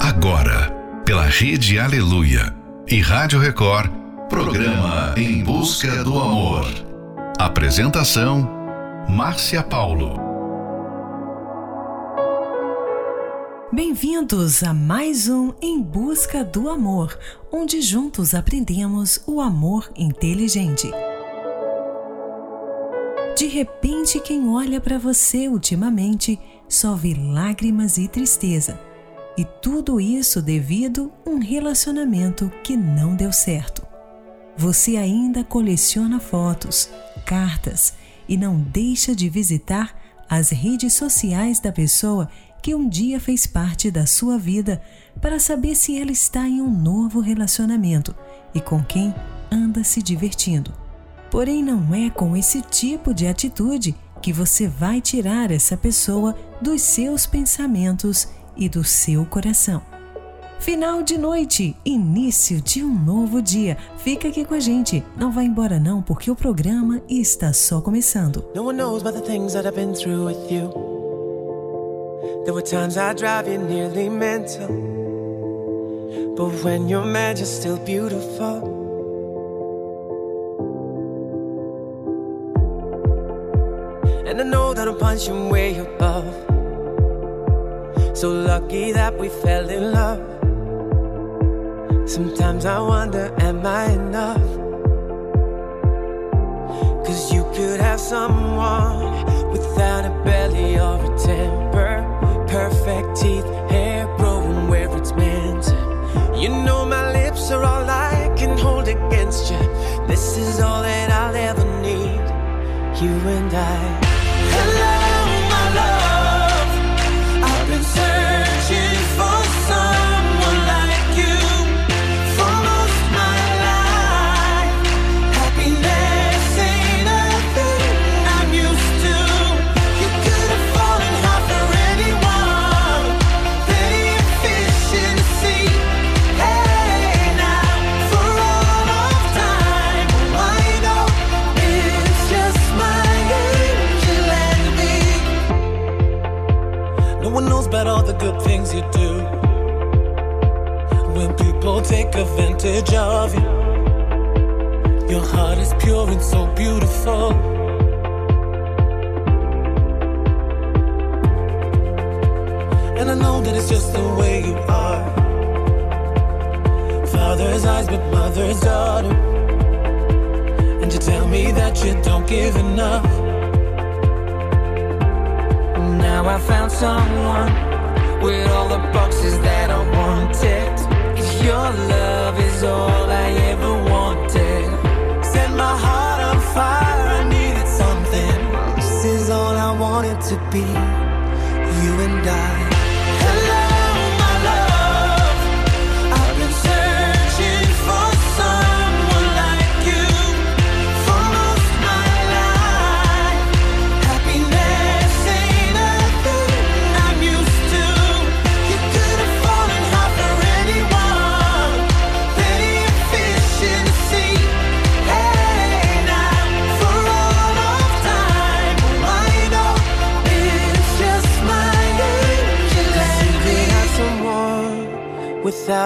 Agora, pela Rede Aleluia e Rádio Record, programa Em Busca do Amor. Apresentação: Márcia Paulo. Bem-vindos a mais um Em Busca do Amor, onde juntos aprendemos o amor inteligente. De repente, quem olha para você ultimamente só vê lágrimas e tristeza e tudo isso devido a um relacionamento que não deu certo. Você ainda coleciona fotos, cartas e não deixa de visitar as redes sociais da pessoa que um dia fez parte da sua vida para saber se ela está em um novo relacionamento e com quem anda se divertindo. Porém, não é com esse tipo de atitude que você vai tirar essa pessoa dos seus pensamentos e do seu coração. Final de noite, início de um novo dia. Fica aqui com a gente. Não vá embora não, porque o programa está só começando. No one knows about the things that I've been through with you. There were times I drive you nearly mental. But when you're mad, you're still beautiful. And I know that I'm punching way above. So lucky that we fell in love. Sometimes I wonder, am I enough? Cause you could have someone without a belly or a temper. Perfect teeth, hair growing where it's meant. You know my lips are all I can hold against you. This is all that I'll ever need. You and I. take advantage of you. Your heart is pure and so beautiful. And I know that it's just the way you are. Father's eyes, but mother's daughter. And you tell me that you don't give enough. Now I found someone with all the boxes that I wanted your love is all I ever wanted. Set my heart on fire, I needed something. This is all I wanted to be,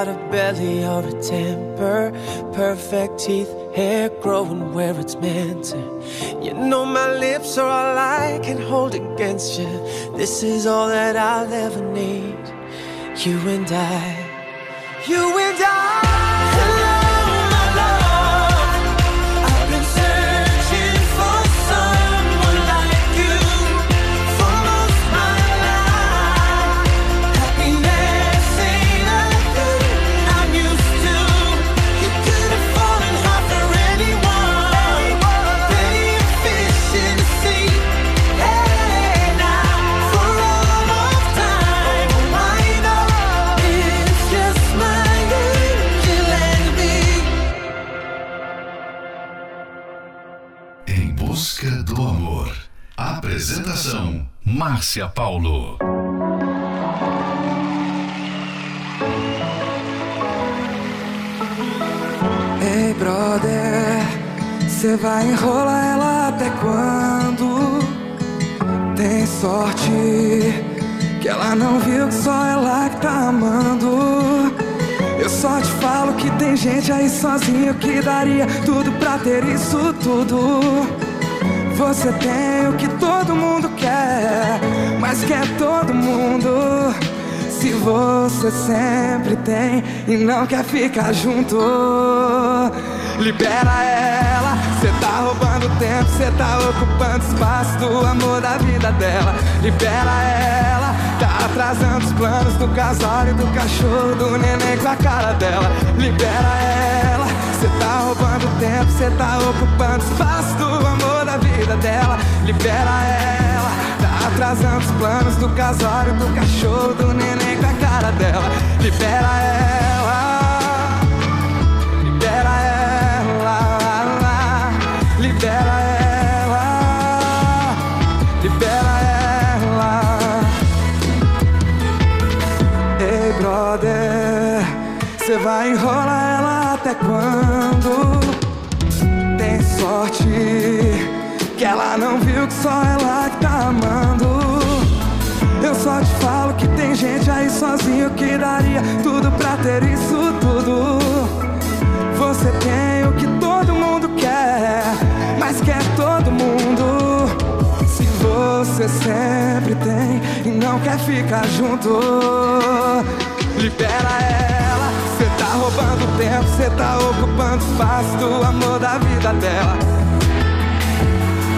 without a belly or a temper. Perfect teeth, hair growing where it's meant to. You know my lips are all I can hold against you. This is all that I'll ever need. You and I, you and I. Apresentação: Márcia Paulo. Ei, brother, você vai enrolar ela até quando? Tem sorte que ela não viu que só ela que tá amando. só te falo que tem gente aí sozinho que daria tudo pra ter isso tudo. Você tem o que todo mundo quer, mas quer todo mundo. Se você sempre tem e não quer ficar junto, libera ela. Cê tá roubando tempo, cê tá ocupando espaço do amor da vida dela. Libera ela, tá atrasando os planos do casório, do cachorro, do neném com a cara dela. Libera ela, cê tá roubando tempo, cê tá ocupando espaço do amor da vida dela. Libera ela, tá atrasando os planos do casório, do cachorro, do neném com a cara dela. Libera ela. Libera ela, libera ela, libera ela. Ei, brother, cê vai enrolar até quando? Tem sorte que ela não viu que só ela que tá amando. Eu só te falo que tem gente aí sozinho que daria tudo pra ter isso tudo. Você tem o que todo mundo quer, mas quer todo mundo. Se você sempre tem e não quer ficar junto, libera ela. Roubando tempo, cê tá ocupando espaço do amor da vida dela.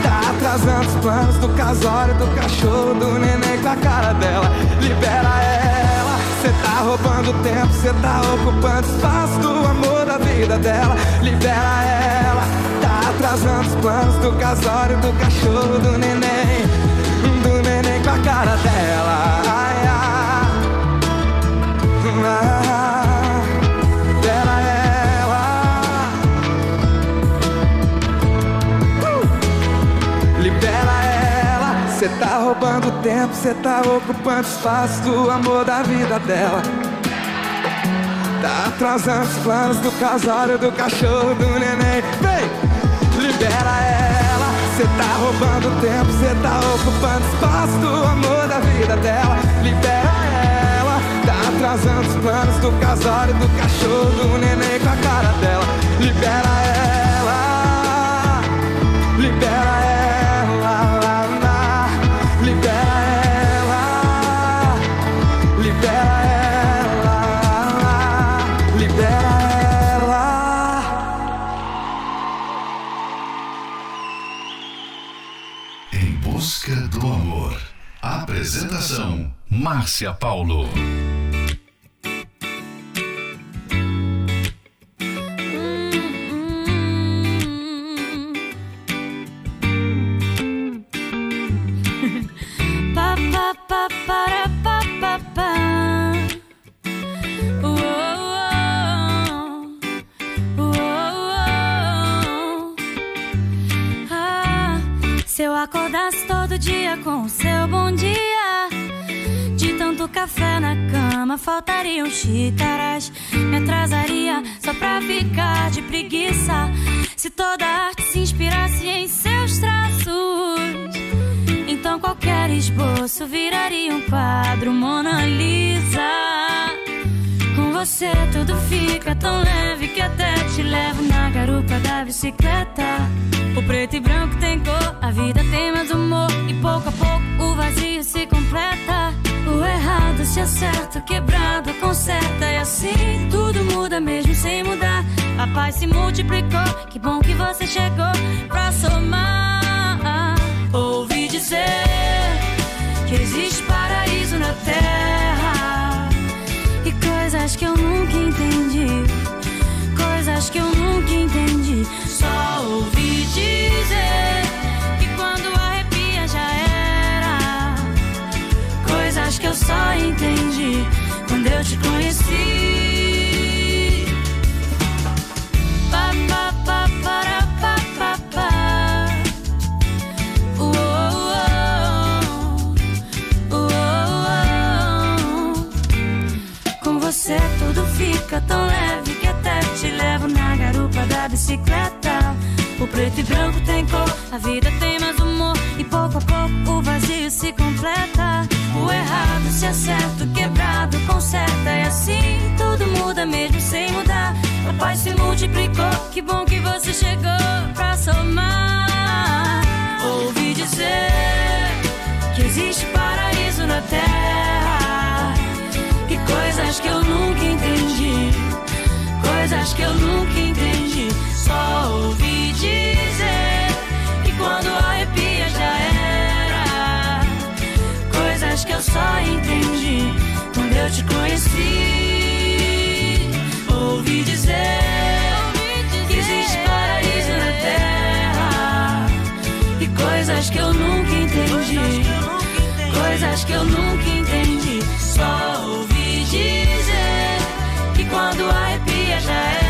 Tá atrasando os planos do casório, do cachorro, do neném com a cara dela. Libera ela, cê tá roubando tempo, cê tá ocupando espaço do amor da vida dela. Libera ela, tá atrasando os planos do casório, do cachorro, do neném, do neném com a cara dela. Ai, ai, ai, tá roubando tempo, cê tá ocupando espaço do amor da vida dela. Tá atrasando os planos do casório, do cachorro, do neném. Vem, libera ela, cê tá roubando tempo, cê tá ocupando espaço do amor da vida dela. Libera ela, tá atrasando os planos do casório, do cachorro, do neném com a cara dela. Libera ela, libera Márcia Paulo. Tudo fica tão leve que até te levo na garupa da bicicleta. O preto e branco tem cor, a vida tem mais humor e pouco a pouco o vazio se completa. O errado se acerta, o quebrado conserta e assim tudo muda mesmo sem mudar. A paz se multiplicou, que bom que você chegou pra somar. Ouvi dizer que existe paraíso na terra e coisas que eu nunca entendi, coisas que eu nunca entendi. Só ouvi dizer que quando arrepia já era, coisas que eu só entendi quando eu te conheci. Tão leve que até te levo na garupa da bicicleta. O preto e branco tem cor, a vida tem mais humor e pouco a pouco o vazio se completa. O errado se acerta, o quebrado conserta e assim tudo muda mesmo sem Deus se multiplicou. Que bom que você chegou pra somar. Ouvi dizer que existe paraíso na terra. E coisas que eu nunca. Coisas que eu nunca entendi. Só ouvi dizer que quando arrepia já era. Coisas que eu só entendi quando eu te conheci ouvi dizer que existe paraíso na terra e coisas que eu nunca entendi, coisas que eu nunca entendi. Só ouvi dizer Hashem.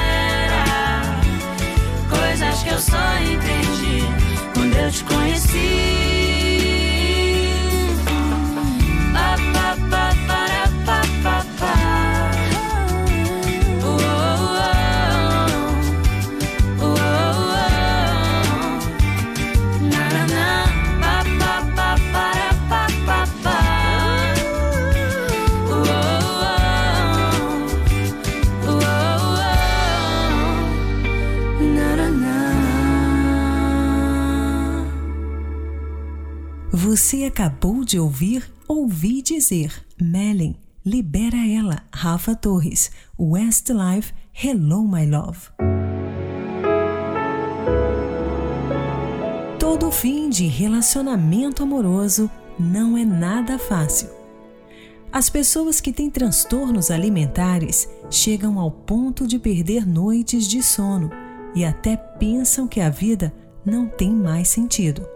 Acabou de ouvir Ouvi Dizer, Melin, Libera Ela, Rafa Torres, Westlife, Hello My Love. Todo fim de relacionamento amoroso não é nada fácil. As pessoas que têm transtornos alimentares chegam ao ponto de perder noites de sono e até pensam que a vida não tem mais sentido.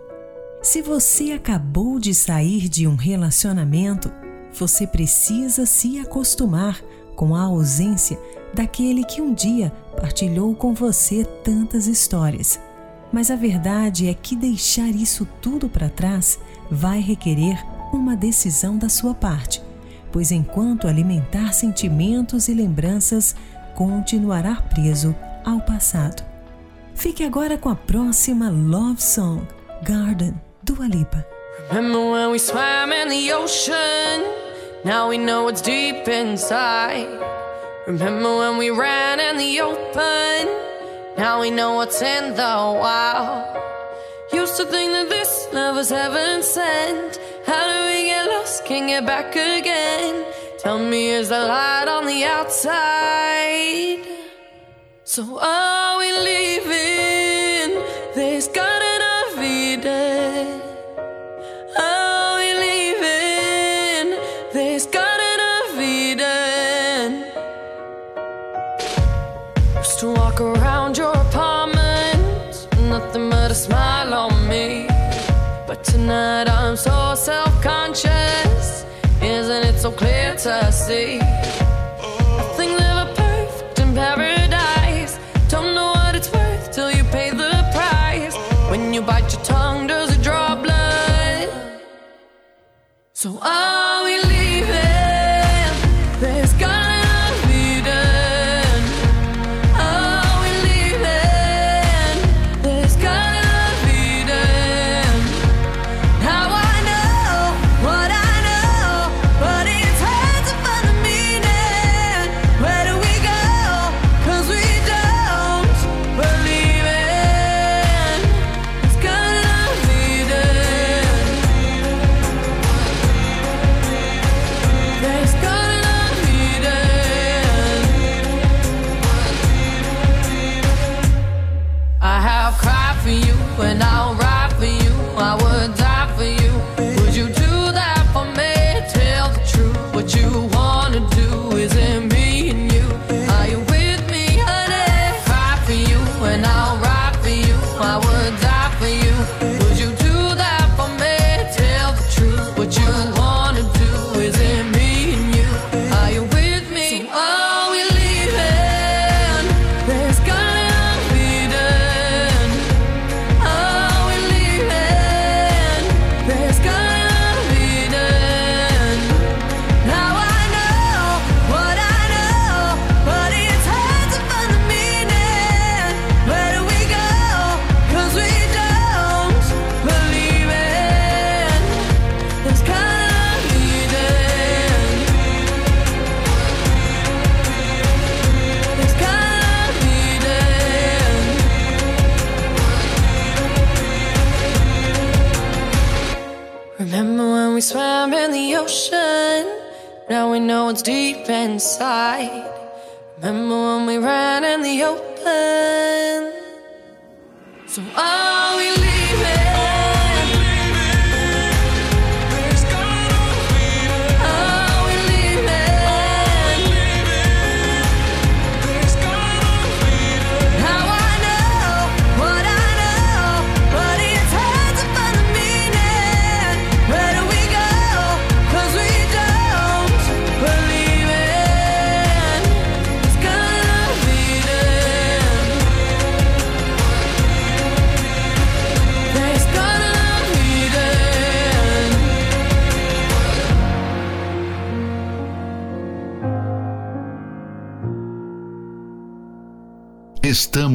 Se você acabou de sair de um relacionamento, você precisa se acostumar com a ausência daquele que um dia partilhou com você tantas histórias. Mas a verdade é que deixar isso tudo para trás vai requerer uma decisão da sua parte, pois enquanto alimentar sentimentos e lembranças, continuará preso ao passado. Fique agora com a próxima Love Song, Garden. Dua Lipa. Remember when we swam in the ocean? Now we know what's deep inside. Remember when we ran in the open? Now we know what's in the wild. Used to think that this love was heaven sent. How do we get lost? Can't get back again. Tell me, is the light on the outside? So are we leaving tonight I'm so self-conscious. Isn't it so clear to see? Nothing's ever perfect in paradise. Don't know what it's worth till you pay the price. When you bite your tongue does it draw blood? So are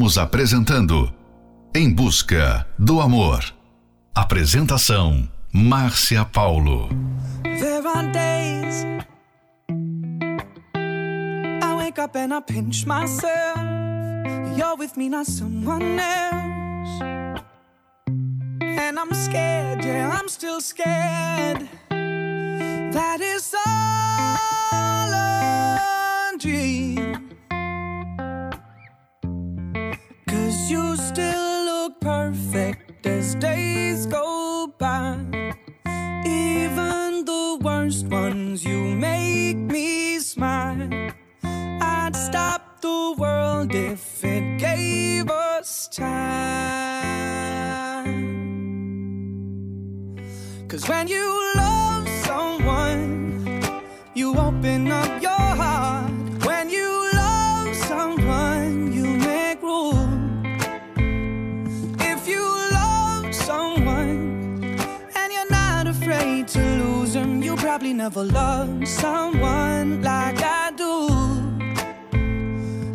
Estamos apresentando Em Busca do Amor. Apresentação Márcia Paulo. There are days I wake up and I pinch myself. You're with me, not someone else. And I'm scared, yeah, I'm still scared. That is all a dream. Cause you still look perfect as days go by. Even the worst ones, you make me smile. I'd stop the world if it gave us time. Cause when you love someone, you open up your never loved someone like I do.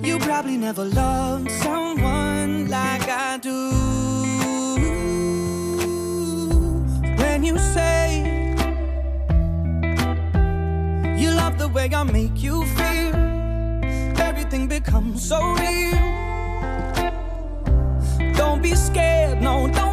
You probably never loved someone like I do. When you say you love the way I make you feel, everything becomes so real. Don't be scared, no, don't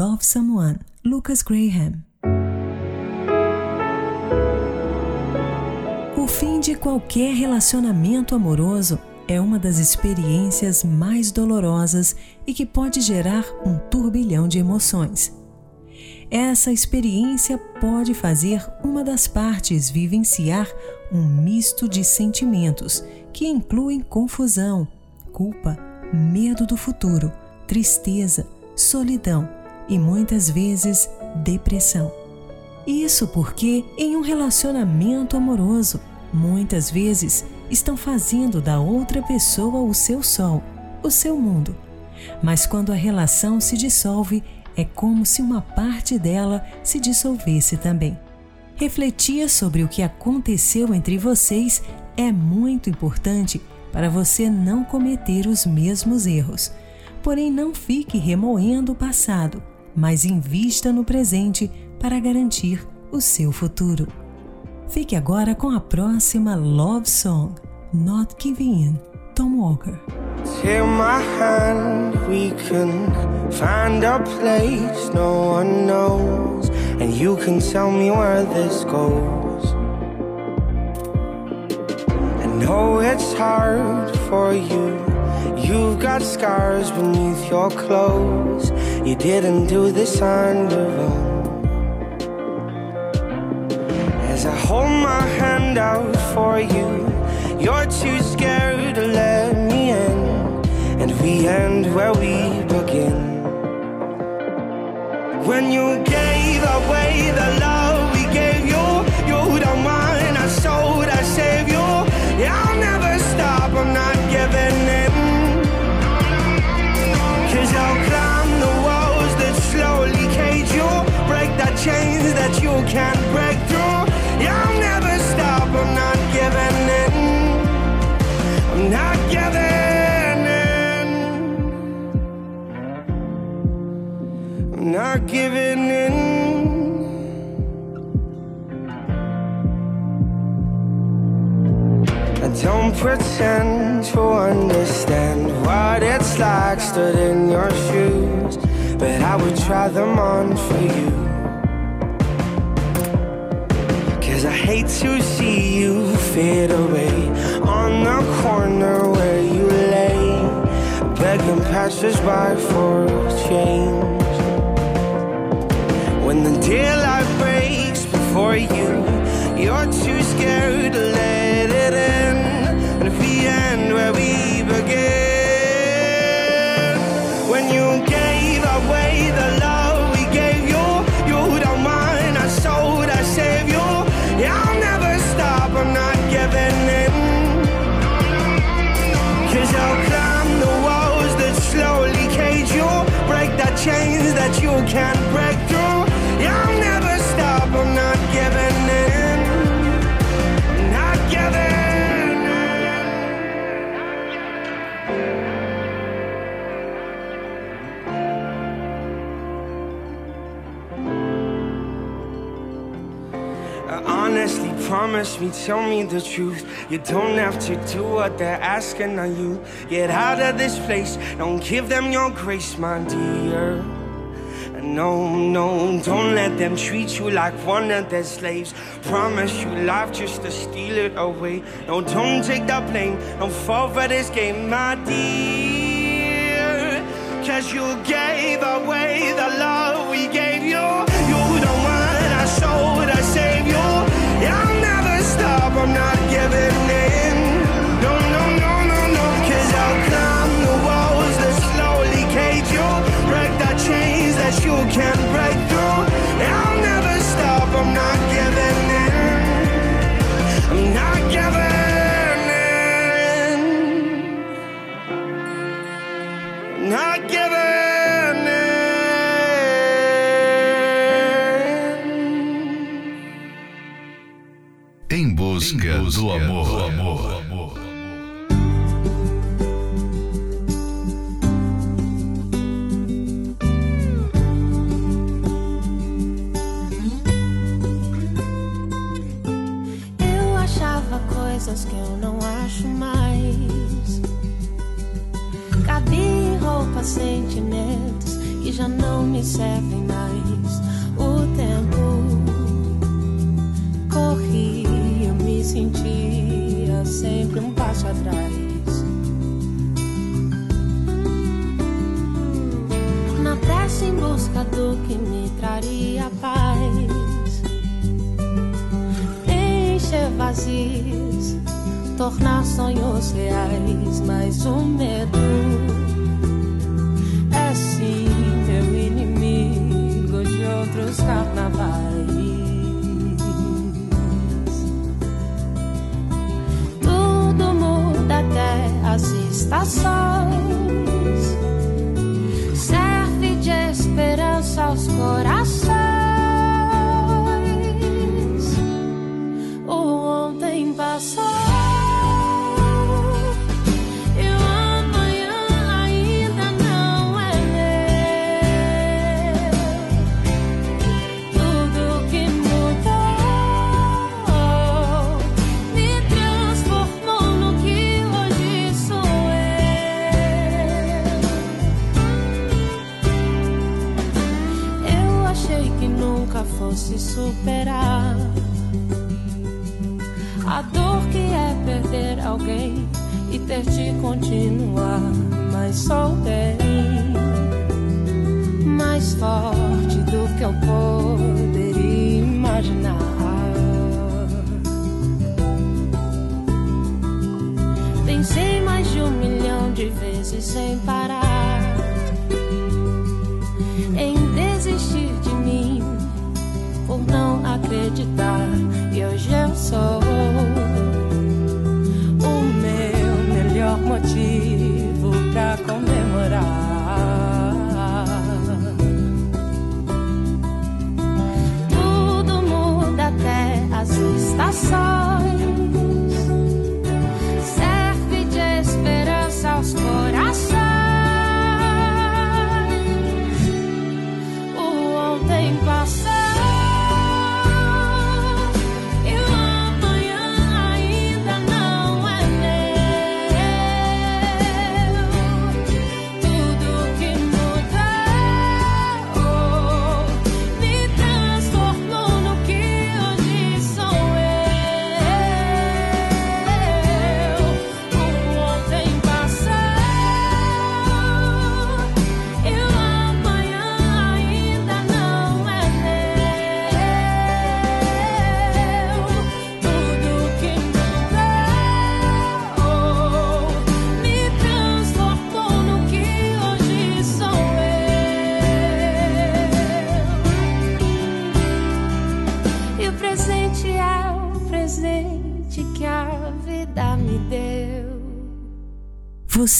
Love Someone, Lucas Graham. O fim de qualquer relacionamento amoroso é uma das experiências mais dolorosas e que pode gerar um turbilhão de emoções. Essa experiência pode fazer uma das partes vivenciar um misto de sentimentos que incluem confusão, culpa, medo do futuro, tristeza, solidão e muitas vezes depressão. Isso porque, em um relacionamento amoroso, muitas vezes estão fazendo da outra pessoa o seu sol, o seu mundo. Mas quando a relação se dissolve, é como se uma parte dela se dissolvesse também. Refletir sobre o que aconteceu entre vocês é muito importante para você não cometer os mesmos erros. Porém, não fique remoendo o passado, mas invista no presente para garantir o seu futuro. Fique agora com a próxima Love Song, Not Giving In, Tom Walker. Take my hand, we can find a place no one knows, and you can tell me where this goes. I know it's hard for you. You've got scars beneath your clothes. You didn't do this on your own. As I hold my hand out for you, you're too scared to let me in. And we end where we begin. When you gave away the love chains that you can't break through. Yeah, I'll never stop, I'm not giving in. I'm not giving in. I'm not giving in. I don't pretend to understand what it's like stood in your shoes, but I would try them on for you. Cause I hate to see you fade away on the corner where you lay, begging passersby for change. When the daylight breaks before you, you're too scared to let it in. Chains that you can't break through. I'll never stop, I'm not giving in. Not giving in. Honestly, promise me, tell me the truth. You don't have to do what they're asking of you. Get out of this place, don't give them your grace, my dear. No, no, don't let them treat you like one of their slaves. Promise you life just to steal it away. No, don't take the blame, don't fall for this game, my dear. Cause you gave away the love we gave you. You don't want I showed, I saved you. I'll never stop, I'm not giving Busca, do amor. Do amor. Eu achava coisas que eu não acho mais. Cabia em roupas, sentimentos que já não me servem mais. Sentia sempre um passo atrás. Na pressa em busca do que me traria paz encher vazios, tornar sonhos reais, mas o medo é sim meu inimigo de outros carnavais. está sós. Serve de esperança aos corações. superar. A dor que é perder alguém e ter de continuar. Mas sou bem mais forte do que eu poderia imaginar. Pensei mais de um milhão de vezes sem parar. Em 知道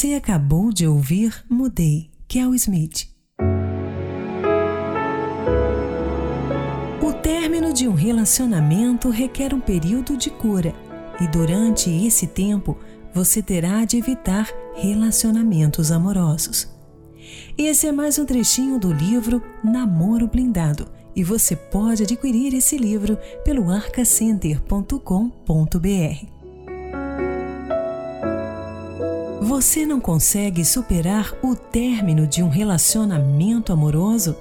Você acabou de ouvir Mudei, Kel Smith. O término de um relacionamento requer um período de cura, e durante esse tempo você terá de evitar relacionamentos amorosos. Esse é mais um trechinho do livro Namoro Blindado, e você pode adquirir esse livro pelo arcacenter.com.br. Você não consegue superar o término de um relacionamento amoroso?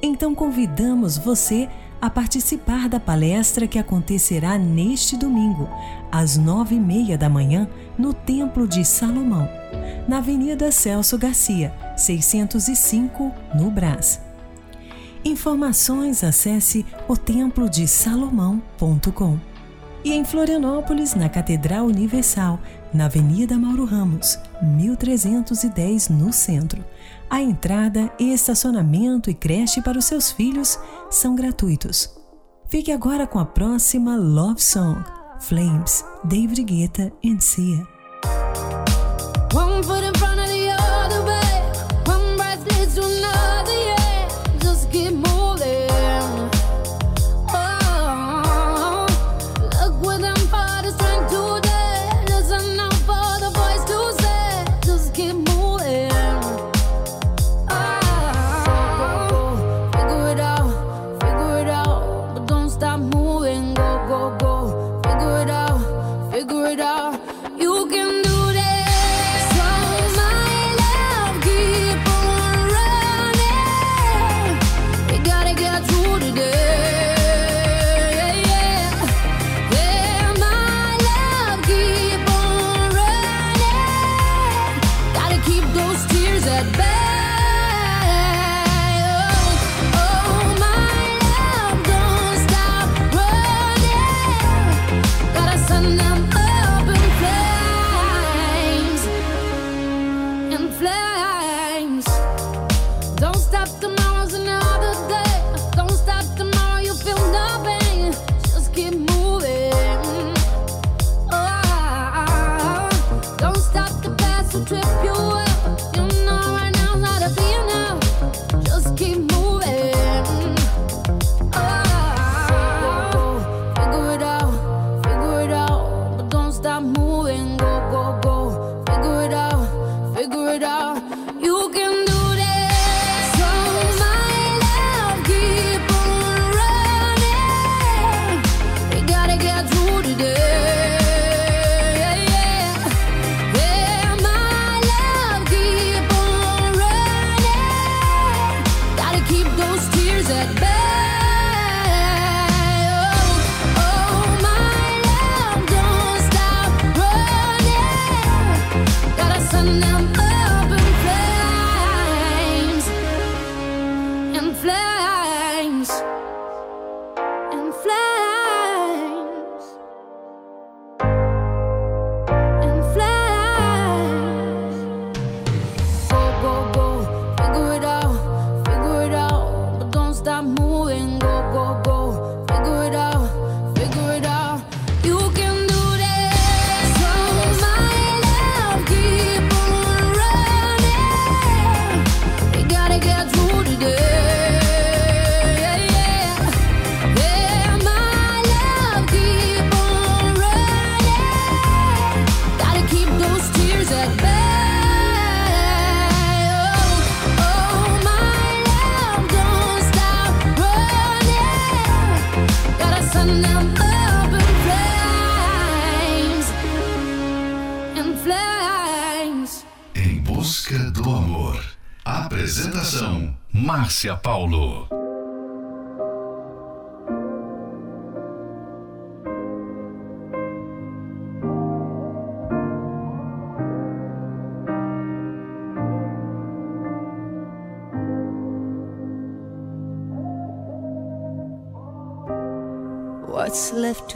Então convidamos você a participar da palestra que acontecerá neste domingo, às nove e meia da manhã, no Templo de Salomão, na Avenida Celso Garcia, 605, no Brás. Informações acesse otemplodesalomão.com. E em Florianópolis, na Catedral Universal, na Avenida Mauro Ramos, 1310, no centro. A entrada, estacionamento e creche para os seus filhos são gratuitos. Fique agora com a próxima Love Song, Flames, David Guetta e Sia.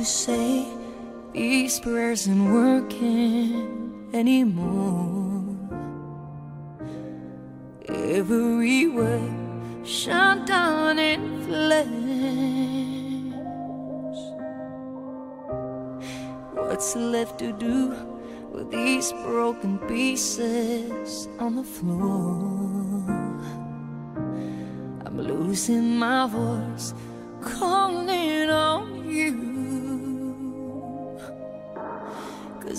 To say? These prayers aren't working anymore. Every word shut down in flames. What's left to do with these broken pieces on the floor? I'm losing my voice, calling on you.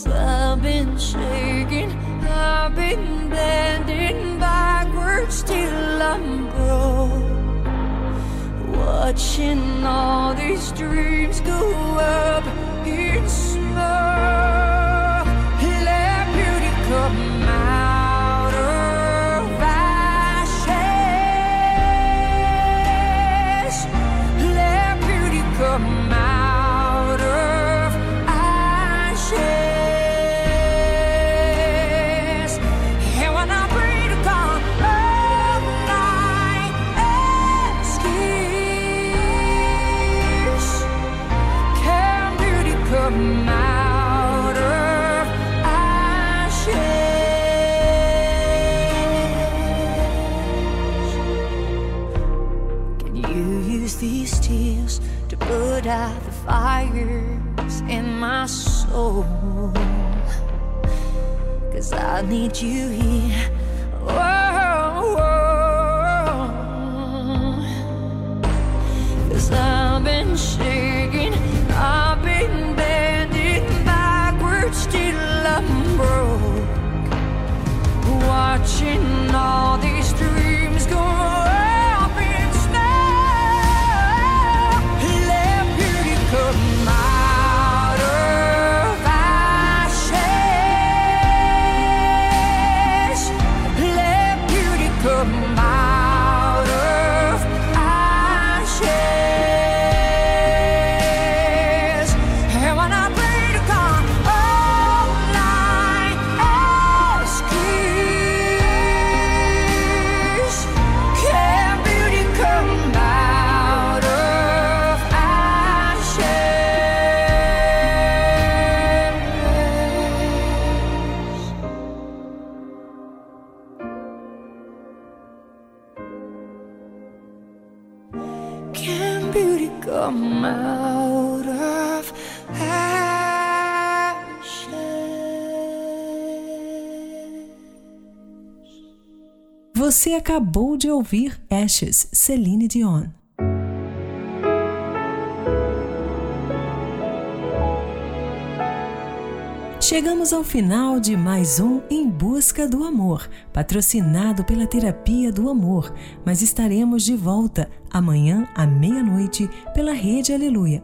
I've been shaking, I've been bending backwards till I'm broke. Watching all these dreams go up I need you here. Whoa, whoa. Cause I've been shaking, I've been bending backwards till I'm broke. Watching all Você acabou de ouvir Ashes, Celine Dion. Chegamos ao final de mais um Em Busca do Amor, patrocinado pela Terapia do Amor, mas estaremos de volta amanhã à meia-noite pela Rede Aleluia.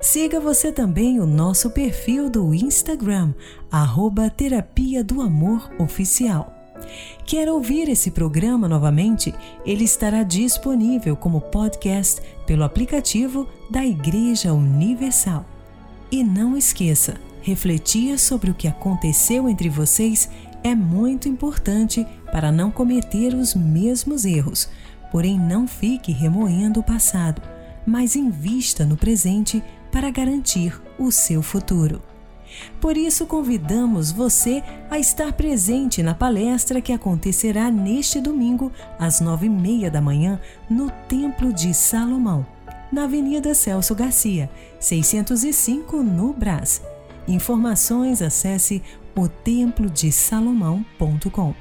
Siga você também o nosso perfil do Instagram, arroba Terapia do Amor Oficial. Quer ouvir esse programa novamente? Ele estará disponível como podcast pelo aplicativo da Igreja Universal. E não esqueça, refletir sobre o que aconteceu entre vocês é muito importante para não cometer os mesmos erros. Porém, não fique remoendo o passado, mas invista no presente para garantir o seu futuro. Por isso, convidamos você a estar presente na palestra que acontecerá neste domingo, às nove e meia da manhã, no Templo de Salomão, na Avenida Celso Garcia, 605, no Brás. Informações acesse o templodesalomão.com.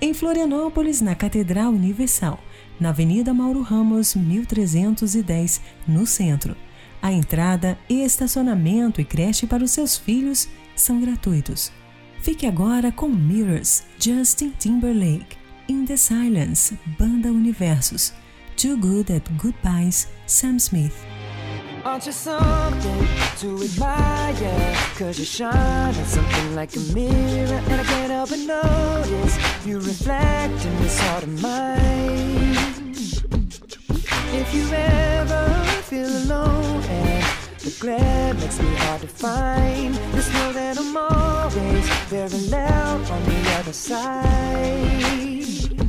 Em Florianópolis, na Catedral Universal, na Avenida Mauro Ramos, 1310, no centro. A entrada, estacionamento e creche para os seus filhos são gratuitos. Fique agora com Mirrors, Justin Timberlake, In the Silence, Banda Universos, Too Good at Goodbyes, Sam Smith. Aren't you something to admire? Cause you shine at something like a mirror And I can't help but notice you reflect in this heart of mine. If you ever feel alone and the glare makes me hard to find, just know that I'm always very loud on the other side.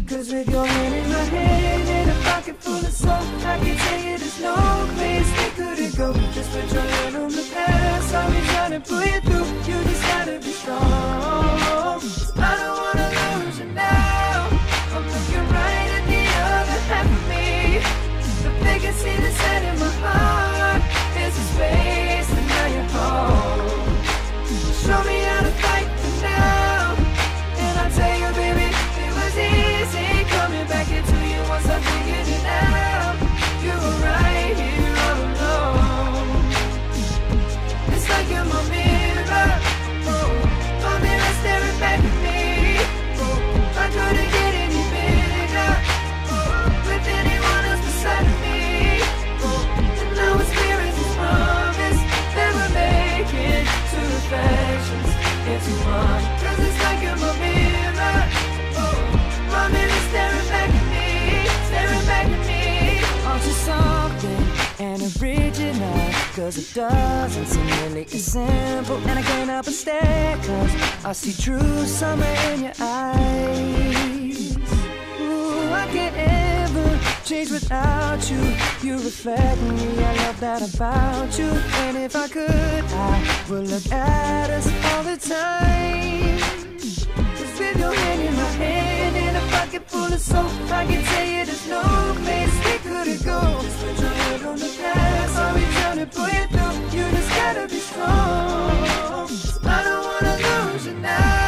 Cause with your hand in my hand and a pocket full of soul, I can tell you there's no place we couldn't go. Just put your hand on the past, I'll be trying to pull you through. You just gotta be strong. Cause it doesn't seem really as simple. And I can't help but stare, cause I see true summer in your eyes. Ooh, I can't ever change without you. You reflect me, I love that about you. And if I could, I would look at us all the time. Just with your hand in my hand and a pocket full of soap, I can tell you there's no place we couldn't go. Just put your head on the past, I'll be trying to pull you through. You just gotta be strong. I don't wanna lose you now.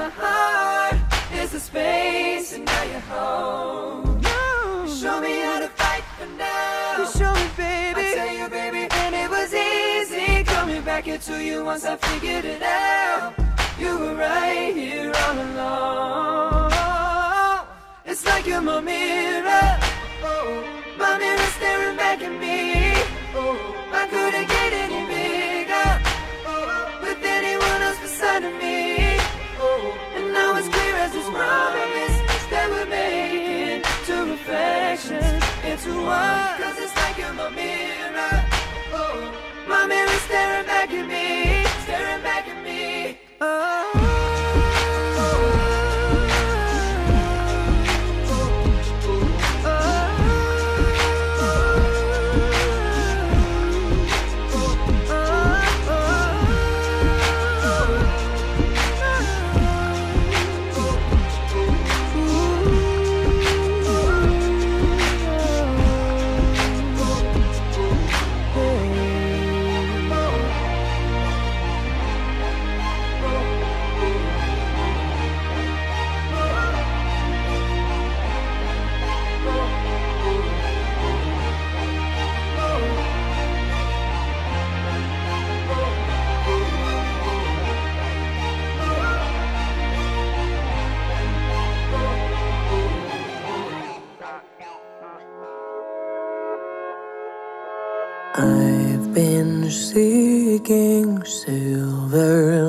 My heart. is a space, and now you're home. You show me how to fight for now. You show me, baby. I tell you, baby, and it was easy coming back into you once I figured it out. You were right here all along. It's like you're my mirror. Oh, my mirror staring back at me. Oh, I couldn't get any as this promise that we're making two reflections into one. Cause it's like you're my mirror. Oh, my mirror staring back at me, staring back at me. Oh. I've been seeking silver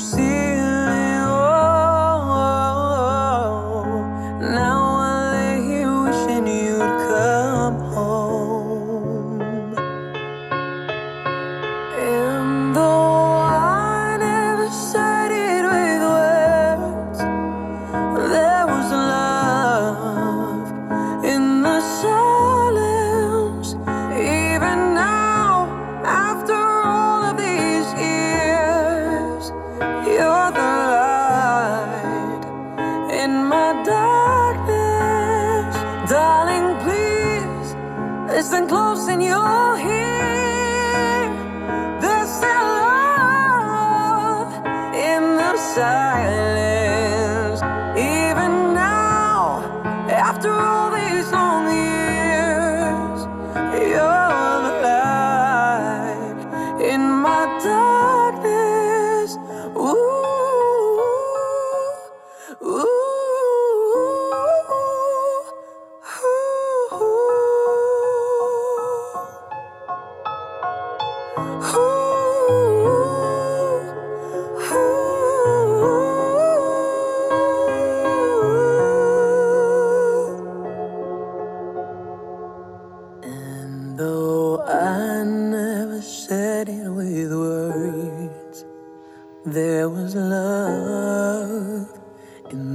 see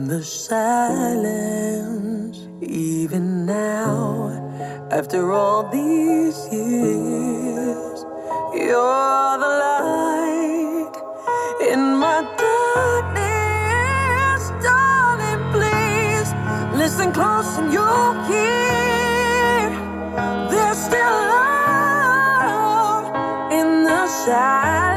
in the silence. Even now, after all these years, you're the light in my darkness. Darling, please listen close and you'll hear there's still love in the silence.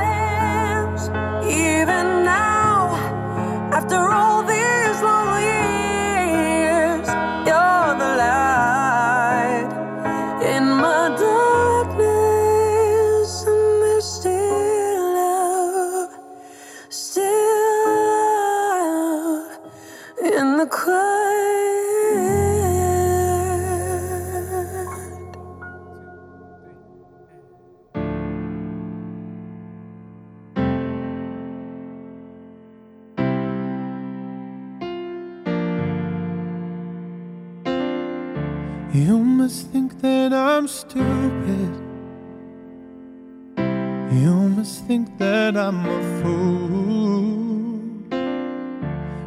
I'm a fool.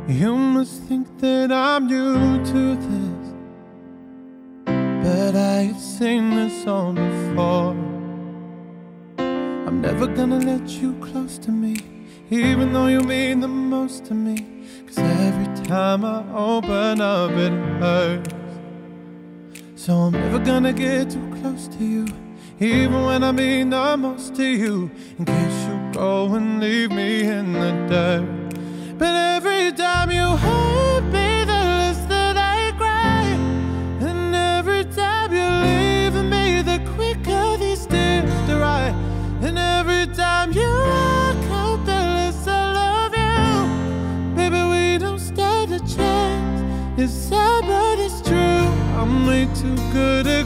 You must think that I'm new to this. But I've seen this all before. I'm never gonna let you close to me, even though you mean the most to me. Cause every time I open up, it hurts. So I'm never gonna get too close to you, even when I mean the most to you. In case you go and leave me in the dirt. But every time you hurt me, the less that I cry. And every time you leave me, the quicker these tears dry. And every time you walk out, the less I love you. Baby, we don't stand a chance. It's sad, but it's true. I'm way too good at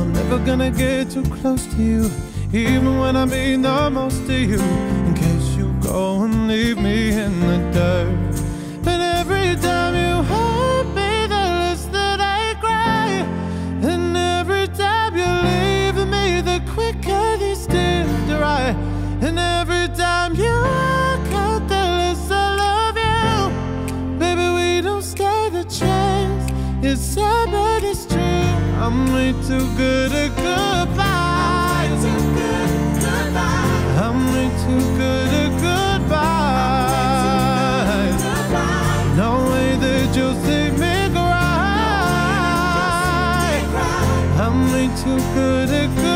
I'm never gonna get too close to you, even when I mean the most to you. In case you go and leave me in the dirt. I'm way too good at goodbye. I'm way too good at goodbye. No way that you'll see me cry. I'm way too good at goodbye.